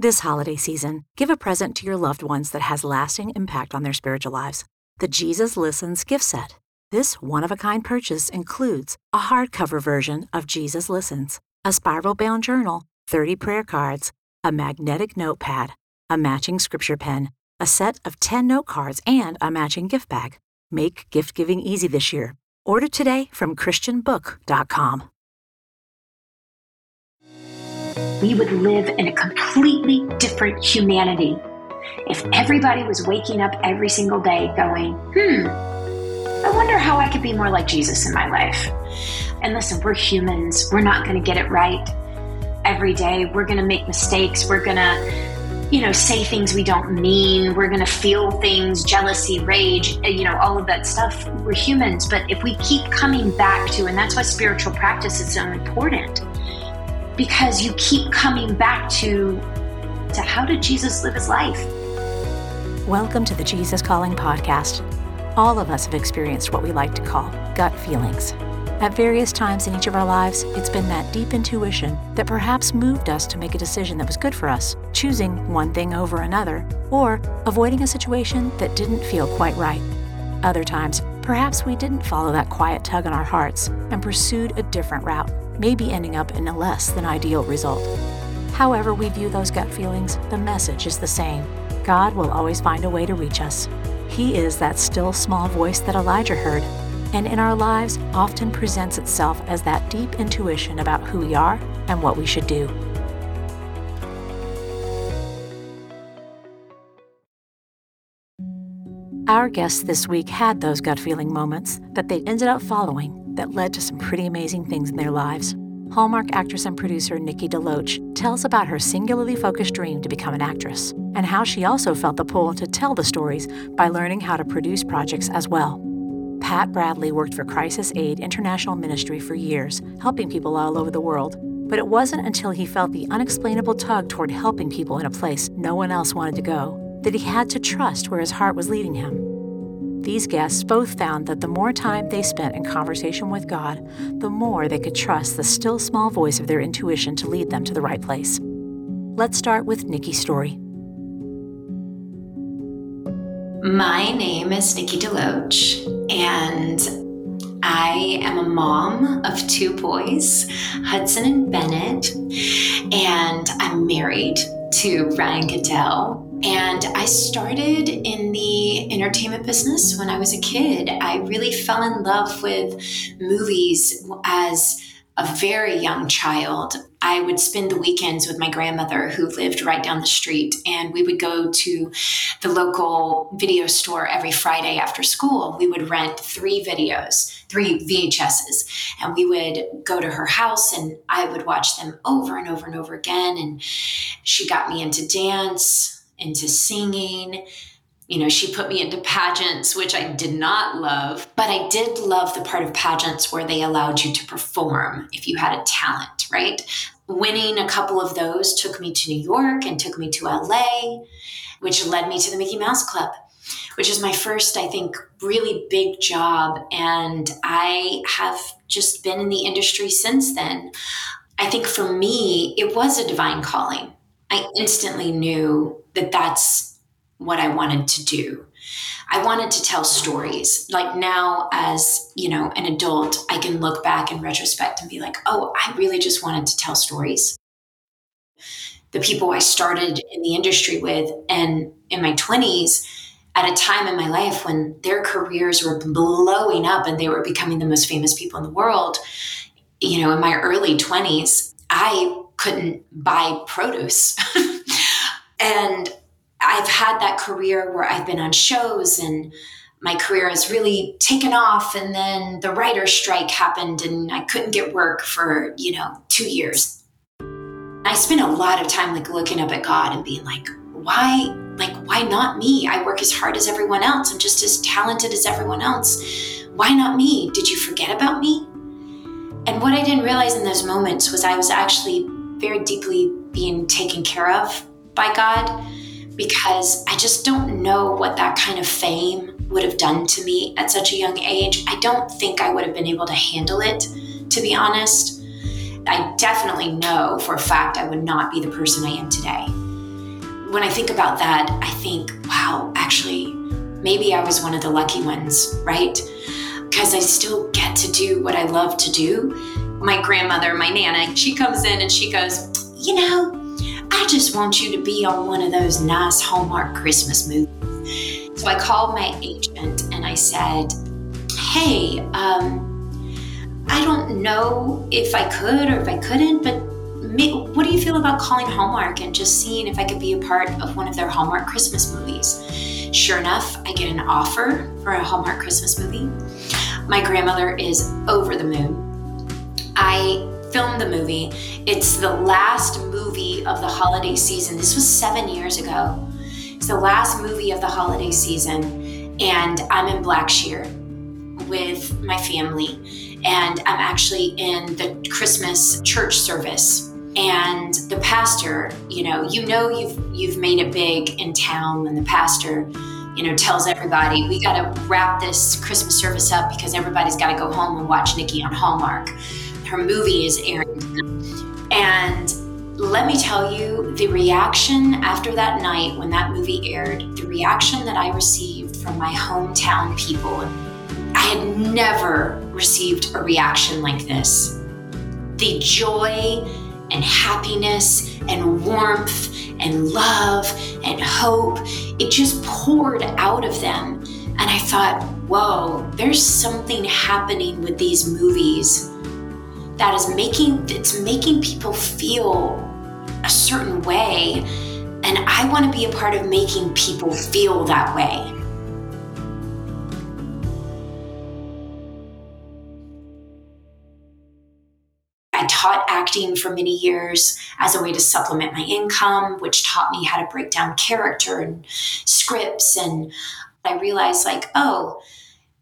This holiday season, give a present to your loved ones that has lasting impact on their spiritual lives. The Jesus Listens gift set. This one of a kind purchase includes a hardcover version of Jesus Listens, a spiral bound journal, 30 prayer cards, a magnetic notepad, a matching scripture pen, a set of 10 note cards, and a matching gift bag. Make gift giving easy this year. Order today from ChristianBook.com. we would live in a completely different humanity if everybody was waking up every single day going, hmm, I wonder how I could be more like Jesus in my life. And listen, we're humans. We're not going to get it right every day. We're going to make mistakes. We're going to, you know, say things we don't mean. We're going to feel things, jealousy, rage, eh, you know, all of that stuff. We're humans. But if we keep coming back to, and that's why spiritual practice is so important because you keep coming back to to how did Jesus live his life? Welcome to the Jesus Calling podcast. All of us have experienced what we like to call gut feelings. At various times in each of our lives, it's been that deep intuition that perhaps moved us to make a decision that was good for us, choosing one thing over another, or avoiding a situation that didn't feel quite right. Other times, perhaps we didn't follow that quiet tug on our hearts and pursued a different route maybe ending up in a less than ideal result. However, we view those gut feelings, the message is the same God will always find a way to reach us. He is that still small voice that Elijah heard, and in our lives often presents itself as that deep intuition about who we are and what we should do. Our guests this week had those gut feeling moments that they ended up following that led to some pretty amazing things in their lives. Hallmark actress and producer Nikki DeLoach tells about her singularly focused dream to become an actress and how she also felt the pull to tell the stories by learning how to produce projects as well. Pat Bradley worked for Crisis Aid International Ministry for years, helping people all over the world. But it wasn't until he felt the unexplainable tug toward helping people in a place no one else wanted to go that he had to trust where his heart was leading him. These guests both found that the more time they spent in conversation with God, the more they could trust the still small voice of their intuition to lead them to the right place. Let's start with Nikki's story. My name is Nikki DeLoach, and I am a mom of two boys, Hudson and Bennett, and I'm married to Ryan Goodell. And I started in the entertainment business when I was a kid. I really fell in love with movies as a very young child. I would spend the weekends with my grandmother who lived right down the street, and we would go to the local video store every Friday after school. We would rent three videos, three VHSs, and we would go to her house and I would watch them over and over and over again. And she got me into dance into singing. You know, she put me into pageants, which I did not love, but I did love the part of pageants where they allowed you to perform if you had a talent, right? Winning a couple of those took me to New York and took me to LA, which led me to the Mickey Mouse Club, which is my first, I think, really big job. And I have just been in the industry since then. I think for me, it was a divine calling. I instantly knew that that's what I wanted to do. I wanted to tell stories. Like now, as you know, an adult, I can look back in retrospect and be like, oh, I really just wanted to tell stories. The people I started in the industry with and in my 20s, at a time in my life when their careers were blowing up and they were becoming the most famous people in the world, you know, in my early 20s, I couldn't buy produce. And I've had that career where I've been on shows and my career has really taken off and then the writer's strike happened and I couldn't get work for, you know, 2 years. I spent a lot of time like looking up at God and being like, why like why not me? I work as hard as everyone else. I'm just as talented as everyone else. Why not me? Did you forget about me? And what I didn't realize in those moments was I was actually very deeply being taken care of by God because I just don't know what that kind of fame would have done to me at such a young age. I don't think I would have been able to handle it, to be honest. I definitely know for a fact I would not be the person I am today. when I think about that, I think, wow, actually, maybe I was one of the lucky ones, right? Because I still get to do what I love to do. My grandmother, my nana, she comes in and she goes, You know, I just want you to be on one of those nice Hallmark Christmas movies. So I called my agent and I said, Hey, um, I don't know if I could or if I couldn't, but what do you feel about calling Hallmark and just seeing if I could be a part of one of their Hallmark Christmas movies? Sure enough, I get an offer for a Hallmark Christmas movie. My grandmother is over the moon. I filmed the movie. It's the last movie of the holiday season. This was seven years ago. It's the last movie of the holiday season, and I'm in Blackshear with my family, and I'm actually in the Christmas church service and the pastor you know you know you've you've made it big in town when the pastor you know tells everybody we got to wrap this christmas service up because everybody's got to go home and watch nikki on hallmark her movie is airing and let me tell you the reaction after that night when that movie aired the reaction that i received from my hometown people i had never received a reaction like this the joy and happiness and warmth and love and hope. It just poured out of them. And I thought, whoa, there's something happening with these movies that is making it's making people feel a certain way. And I want to be a part of making people feel that way. I taught acting for many years as a way to supplement my income, which taught me how to break down character and scripts. And I realized, like, oh,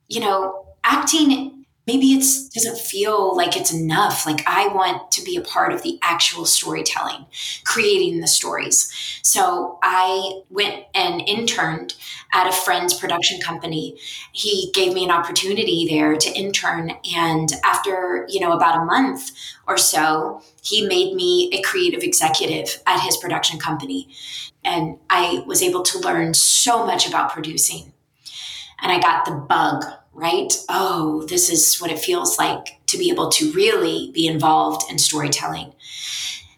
you know, acting maybe it doesn't feel like it's enough. Like I want to be a part of the actual storytelling, creating the stories. So I went and interned at a friend's production company. He gave me an opportunity there to intern. And after, you know, about a month or so, he made me a creative executive at his production company. And I was able to learn so much about producing. And I got the bug right? Oh, this is what it feels like to be able to really be involved in storytelling.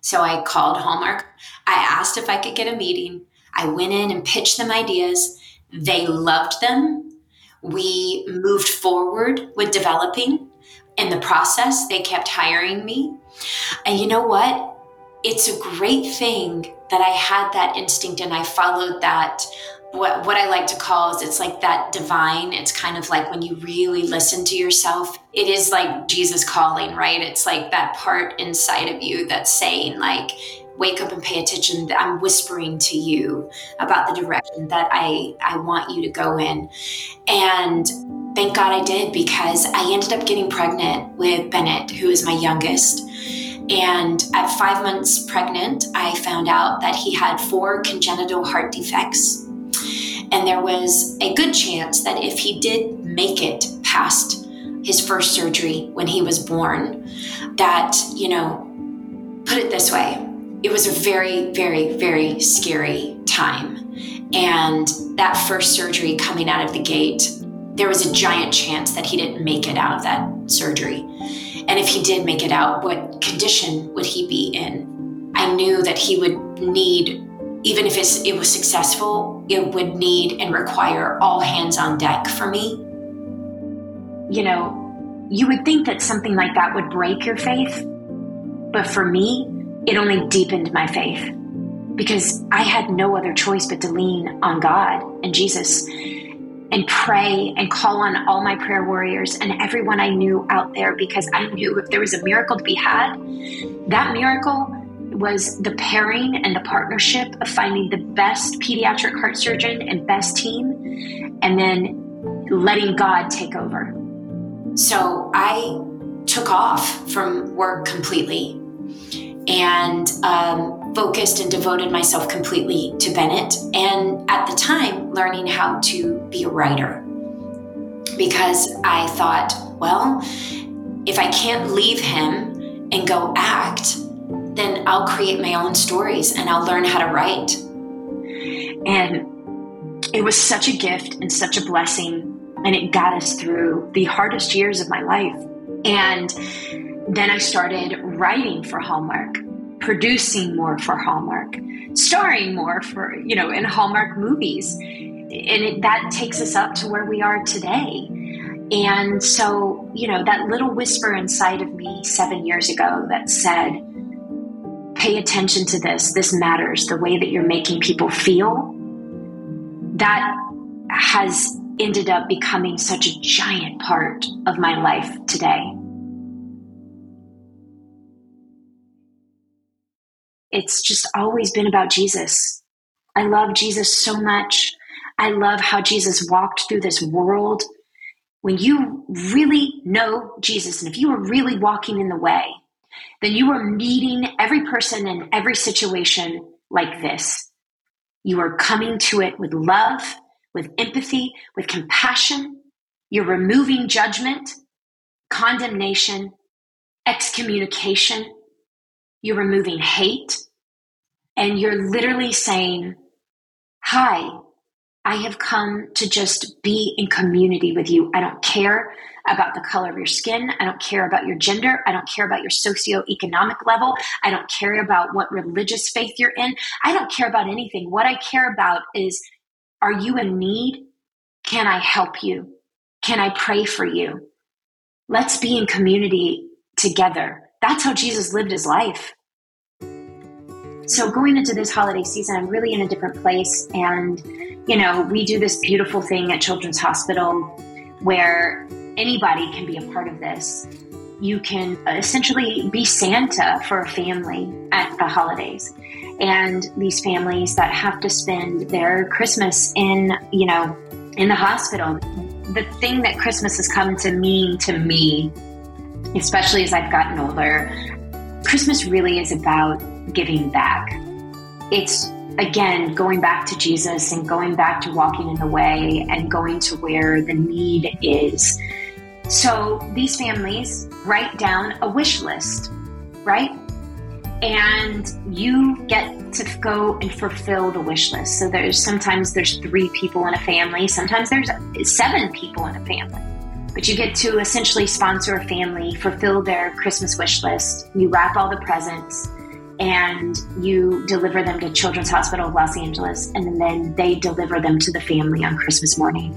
So I called Hallmark. I asked if I could get a meeting. I went in and pitched them ideas. They loved them. We moved forward with developing. In the process, they kept hiring me. And you know what? It's a great thing that I had that instinct and I followed that what what I like to call is it's like that divine. It's kind of like when you really listen to yourself. It is like Jesus calling, right? It's like that part inside of you that's saying like wake up and pay attention. I'm whispering to you about the direction that I I want you to go in. And thank God I did because I ended up getting pregnant with Bennett, who is my youngest. And at five months pregnant, I found out that he had four congenital heart defects and there was a good chance that if he did make it past his first surgery when he was born, that, you know, put it this way, it was a very, very, very scary time. And that first surgery coming out of the gate, there was a giant chance that he didn't make it out of that surgery. And if he did make it out, what condition would he be in? I knew that he would need even if it was successful, it would need and require all hands on deck for me. You know, you would think that something like that would break your faith, but for me, it only deepened my faith because I had no other choice but to lean on God and Jesus and pray and call on all my prayer warriors and everyone I knew out there because I knew if there was a miracle to be had, that miracle was the pairing and the partnership of finding the best pediatric heart surgeon and best team, and then letting God take over. So I took off from work completely and um, focused and devoted myself completely to Bennett. And at the time, learning how to be a writer. Because I thought, well, if I can't leave him and go act, then I'll create my own stories and I'll learn how to write. And it was such a gift and such a blessing. And it got us through the hardest years of my life. And then I started writing for Hallmark, producing more for Hallmark, starring more for, you know, in Hallmark movies. And it, that takes us up to where we are today. And so, you know, that little whisper inside of me seven years ago that said, pay attention to this, this matters, the way that you're making people feel, that has ended up becoming such a giant part of my life today. It's just always been about Jesus. I love Jesus so much. I love how Jesus walked through this world. When you really know Jesus, and if you are really walking in the way, then you are meeting every person in every situation like this. You are coming to it with love, with empathy, with compassion. You're removing judgment, condemnation, excommunication. You're removing hate. And you're literally saying, Hi, I have come to just be in community with you. I don't care about the color of your skin. I don't care about your gender. I don't care about your socioeconomic level. I don't care about what religious faith you're in. I don't care about anything. What I care about is are you in need? Can I help you? Can I pray for you? Let's be in community together. That's how Jesus lived his life. So, going into this holiday season, I'm really in a different place. And, you know, we do this beautiful thing at Children's Hospital where anybody can be a part of this. You can uh, essentially be Santa for a family at the holidays. And these families that have to spend their Christmas in, you know, in the hospital. The thing that Christmas has come to mean to me, especially as I've gotten older, Christmas really is about giving back. It's again going back to Jesus and going back to walking in the way and going to where the need is. So these families write down a wish list, right? And you get to go and fulfill the wish list. So there's sometimes there's three people in a family, sometimes there's seven people in a family. But you get to essentially sponsor a family, fulfill their Christmas wish list. You wrap all the presents and you deliver them to Children's Hospital of Los Angeles, and then they deliver them to the family on Christmas morning.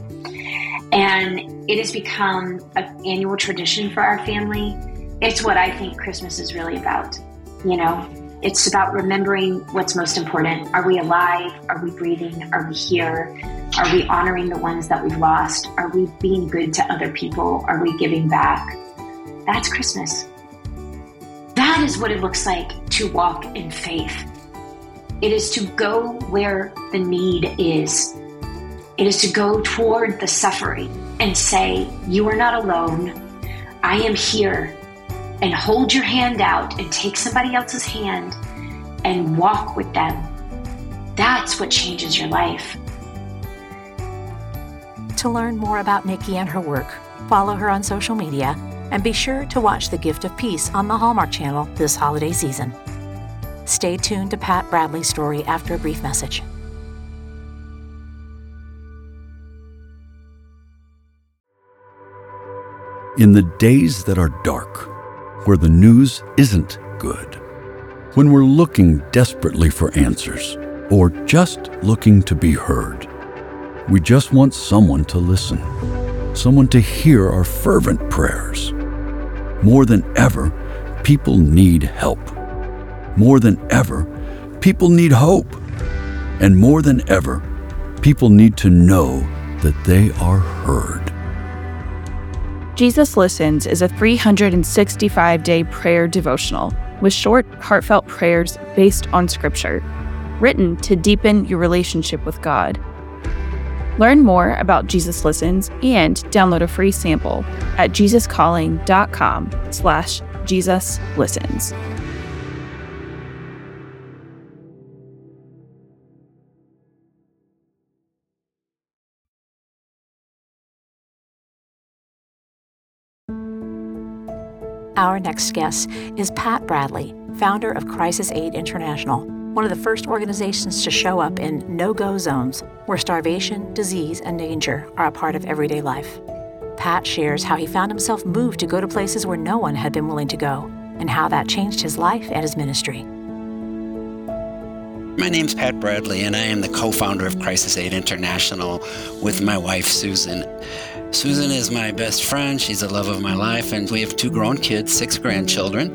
And it has become an annual tradition for our family. It's what I think Christmas is really about. You know, it's about remembering what's most important. Are we alive? Are we breathing? Are we here? Are we honoring the ones that we've lost? Are we being good to other people? Are we giving back? That's Christmas. That is what it looks like to walk in faith. It is to go where the need is. It is to go toward the suffering and say, You are not alone. I am here. And hold your hand out and take somebody else's hand and walk with them. That's what changes your life. To learn more about Nikki and her work, follow her on social media and be sure to watch The Gift of Peace on the Hallmark Channel this holiday season. Stay tuned to Pat Bradley's story after a brief message. In the days that are dark, where the news isn't good, when we're looking desperately for answers or just looking to be heard, we just want someone to listen, someone to hear our fervent prayers. More than ever, people need help. More than ever, people need hope. And more than ever, people need to know that they are heard. Jesus Listens is a 365 day prayer devotional with short, heartfelt prayers based on Scripture, written to deepen your relationship with God. Learn more about Jesus Listens and download a free sample at jesuscalling.com slash Jesus Listens. Our next guest is Pat Bradley, founder of Crisis Aid International. one of the first organizations to show up in no go zones where starvation, disease, and danger are a part of everyday life. Pat shares how he found himself moved to go to places where no one had been willing to go, and how that changed his life and his ministry. My name's Pat Bradley, and I am the co founder of Crisis Aid International with my wife, Susan. Susan is my best friend. She's the love of my life, and we have two grown kids, six grandchildren.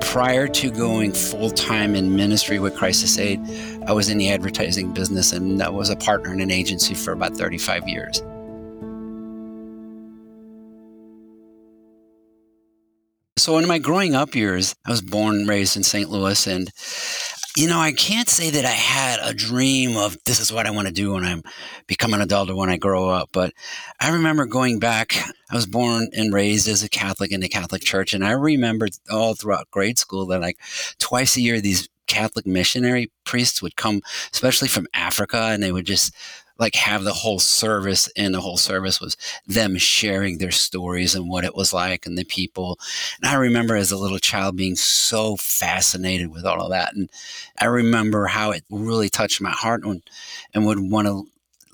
Prior to going full time in ministry with Crisis Aid, I was in the advertising business and I was a partner in an agency for about 35 years. So, in my growing up years, I was born and raised in St. Louis, and you know, I can't say that I had a dream of this is what I want to do when I'm become an adult or when I grow up. But I remember going back. I was born and raised as a Catholic in the Catholic Church, and I remember all throughout grade school that like twice a year these Catholic missionary priests would come, especially from Africa, and they would just like have the whole service and the whole service was them sharing their stories and what it was like and the people. And i remember as a little child being so fascinated with all of that. And i remember how it really touched my heart and, and would want to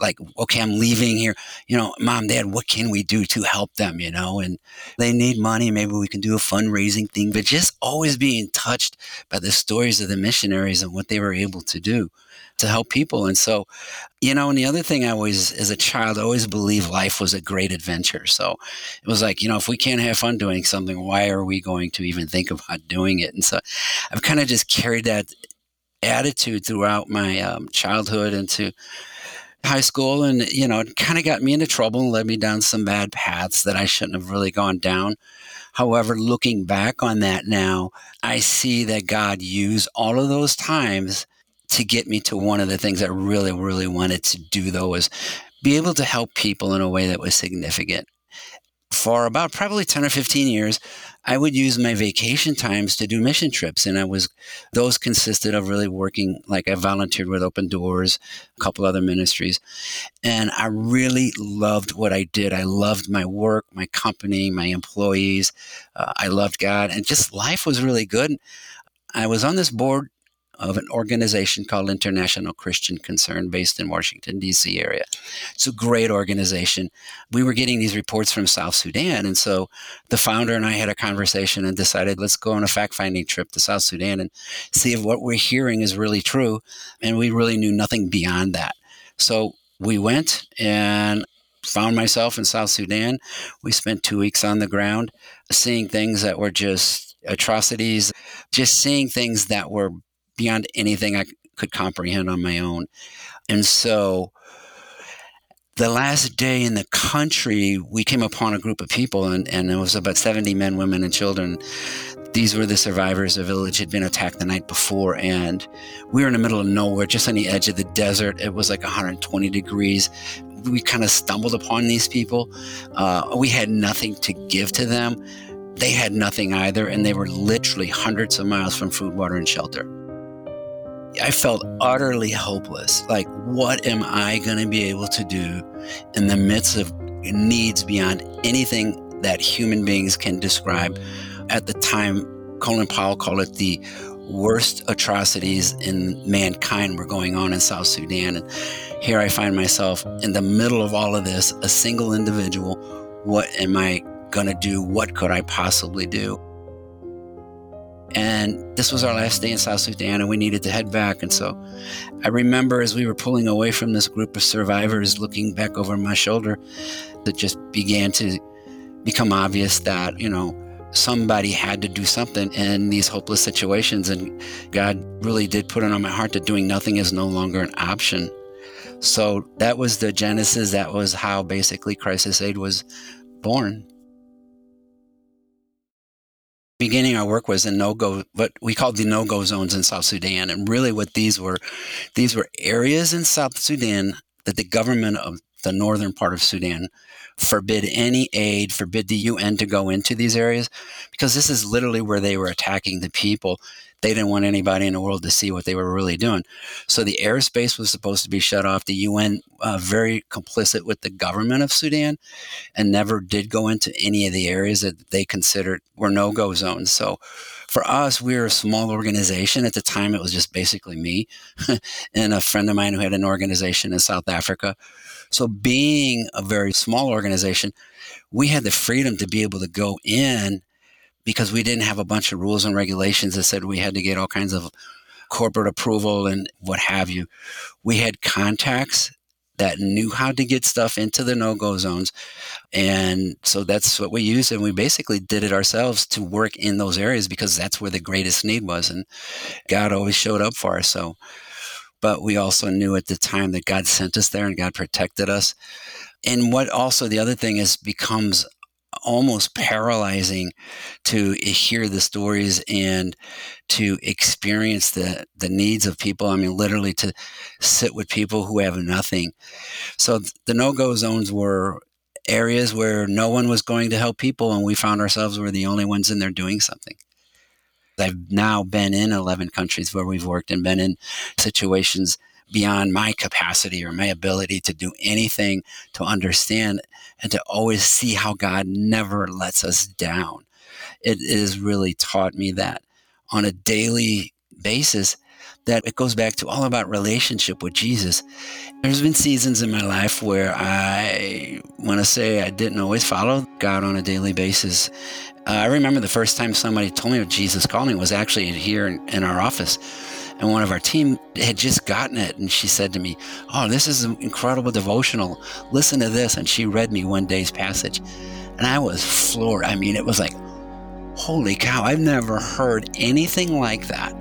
like okay i'm leaving here. You know mom dad what can we do to help them? You know? And they need money. Maybe we can do a fundraising thing but just always being touched by the stories of the missionaries and what they were able to do to help people. And so, you know, and the other thing I always, as a child, always believed life was a great adventure. So it was like, you know, if we can't have fun doing something, why are we going to even think about doing it? And so I've kind of just carried that attitude throughout my um, childhood into high school and you know it kind of got me into trouble and led me down some bad paths that i shouldn't have really gone down however looking back on that now i see that god used all of those times to get me to one of the things I really, really wanted to do, though, was be able to help people in a way that was significant. For about probably 10 or 15 years, I would use my vacation times to do mission trips. And I was, those consisted of really working, like I volunteered with Open Doors, a couple other ministries. And I really loved what I did. I loved my work, my company, my employees. Uh, I loved God, and just life was really good. I was on this board of an organization called International Christian Concern based in Washington, D.C. area. It's a great organization. We were getting these reports from South Sudan. And so the founder and I had a conversation and decided let's go on a fact finding trip to South Sudan and see if what we're hearing is really true. And we really knew nothing beyond that. So we went and found myself in South Sudan. We spent two weeks on the ground seeing things that were just atrocities, just seeing things that were beyond anything I could comprehend on my own. And so the last day in the country, we came upon a group of people, and, and it was about 70 men, women, and children. These were the survivors. The village had been attacked the night before, and we were in the middle of nowhere, just on the edge of the desert. It was like 120 degrees. We kind of stumbled upon these people. Uh, we had nothing to give to them. They had nothing either, and they were literally hundreds of miles from food, water, and shelter. I felt utterly hopeless. Like, what am I going to be able to do in the midst of needs beyond anything that human beings can describe? At the time, Colin Powell called it the worst atrocities in mankind were going on in South Sudan. And here I find myself in the middle of all of this, a single individual. What am I going to do? What could I possibly do? And this was our last day in South Sudan, and we needed to head back. And so I remember as we were pulling away from this group of survivors, looking back over my shoulder, it just began to become obvious that, you know, somebody had to do something in these hopeless situations. And God really did put it on my heart that doing nothing is no longer an option. So that was the genesis. That was how basically Crisis Aid was born beginning our work was in no-go what we called the no-go zones in south sudan. And really what these were these were areas in south sudan that the government of the northern part of sudan forbid any aid forbid the un to go into these areas because this is literally where they were attacking the people they didn't want anybody in the world to see what they were really doing. So the airspace was supposed to be shut off. The UN, uh, very complicit with the government of Sudan, and never did go into any of the areas that they considered were no go zones. So for us, we were a small organization. At the time, it was just basically me and a friend of mine who had an organization in South Africa. So, being a very small organization, we had the freedom to be able to go in because we didn't have a bunch of rules and regulations that said we had to get all kinds of corporate approval and what have you. We had contacts that knew how to get stuff into the no go zones. And so that's what we used. And we basically did it ourselves to work in those areas because that's where the greatest need was. And God always showed up for us. So, but we also knew at the time that God sent us there and God protected us. And what also the other thing is becomes almost paralyzing to hear the stories and to experience the the needs of people. I mean literally to sit with people who have nothing. So the no-go zones were areas where no one was going to help people and we found ourselves were the only ones in there doing something. I've now been in 11 countries where we've worked and been in situations beyond my capacity or my ability to do anything to understand and to always see how God never lets us down. It has really taught me that on a daily basis that it goes back to all about relationship with Jesus. There's been seasons in my life where I want to say I didn't always follow God on a daily basis. Uh, I remember the first time somebody told me of Jesus calling was actually here in, in our office and one of our team had just gotten it and she said to me oh this is an incredible devotional. Listen to this. And she read me one day's passage and i was floored. I mean it was like holy cow i've never heard anything like that.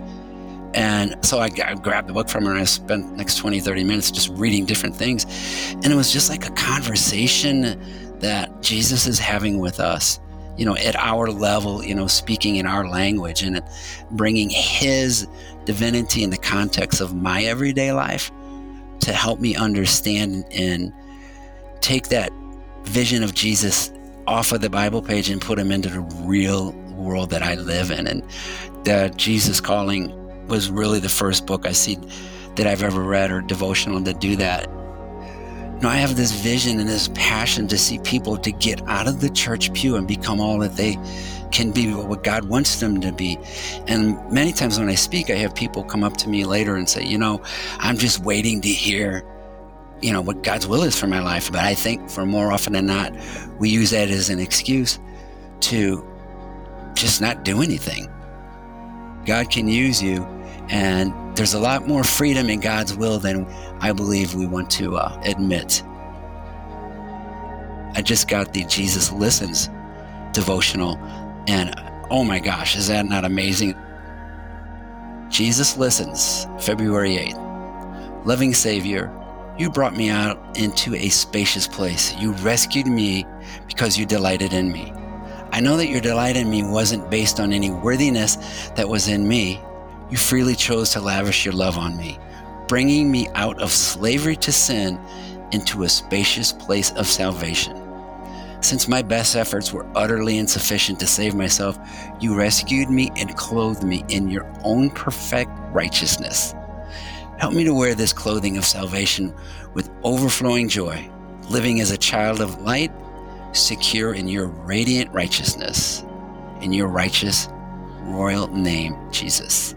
And so I, I grabbed the book from her and i spent next 20 30 minutes just reading different things. And it was just like a conversation that jesus is having with us you know, at our level, you know, speaking in our language and bringing His divinity in the context of my everyday life to help me understand and take that vision of Jesus off of the Bible page and put him into the real world that I live in. And the Jesus Calling was really the first book I see that I've ever read or devotional to do that know, I have this vision and this passion to see people to get out of the church pew and become all that they can be, what God wants them to be. And many times when I speak, I have people come up to me later and say, you know, I'm just waiting to hear, you know, what God's will is for my life. But I think for more often than not, we use that as an excuse to just not do anything. God can use you and there's a lot more freedom in God's will than I believe we want to uh, admit. I just got the Jesus Listens devotional, and oh my gosh, is that not amazing? Jesus Listens, February 8th. Loving Savior, you brought me out into a spacious place. You rescued me because you delighted in me. I know that your delight in me wasn't based on any worthiness that was in me, you freely chose to lavish your love on me, bringing me out of slavery to sin into a spacious place of salvation. Since my best efforts were utterly insufficient to save myself, you rescued me and clothed me in your own perfect righteousness. Help me to wear this clothing of salvation with overflowing joy, living as a child of light, secure in your radiant righteousness. In your righteous, royal name, Jesus.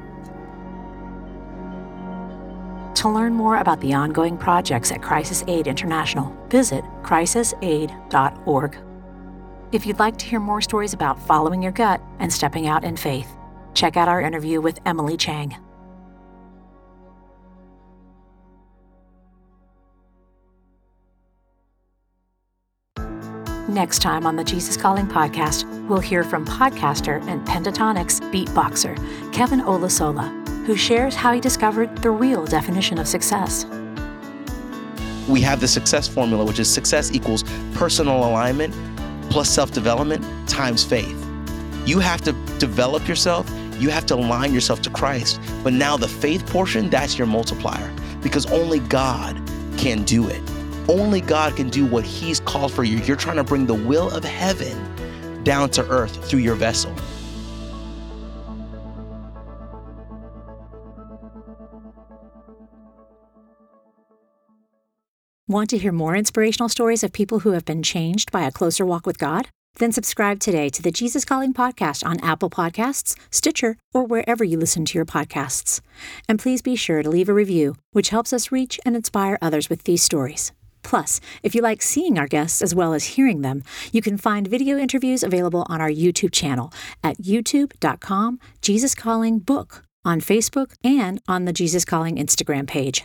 To learn more about the ongoing projects at Crisis Aid International, visit crisisaid.org. If you'd like to hear more stories about following your gut and stepping out in faith, check out our interview with Emily Chang. Next time on the Jesus Calling podcast, we'll hear from podcaster and Pentatonix beatboxer Kevin Olusola who shares how he discovered the real definition of success. We have the success formula, which is success equals personal alignment plus self development times faith. You have to develop yourself, you have to align yourself to Christ. But now the faith portion, that's your multiplier because only God can do it. Only God can do what He's called for you. You're trying to bring the will of heaven down to earth through your vessel. Want to hear more inspirational stories of people who have been changed by a closer walk with God? Then subscribe today to the Jesus Calling podcast on Apple Podcasts, Stitcher, or wherever you listen to your podcasts. And please be sure to leave a review, which helps us reach and inspire others with these stories. Plus, if you like seeing our guests as well as hearing them, you can find video interviews available on our YouTube channel at youtube.com Jesus Calling Book, on Facebook, and on the Jesus Calling Instagram page.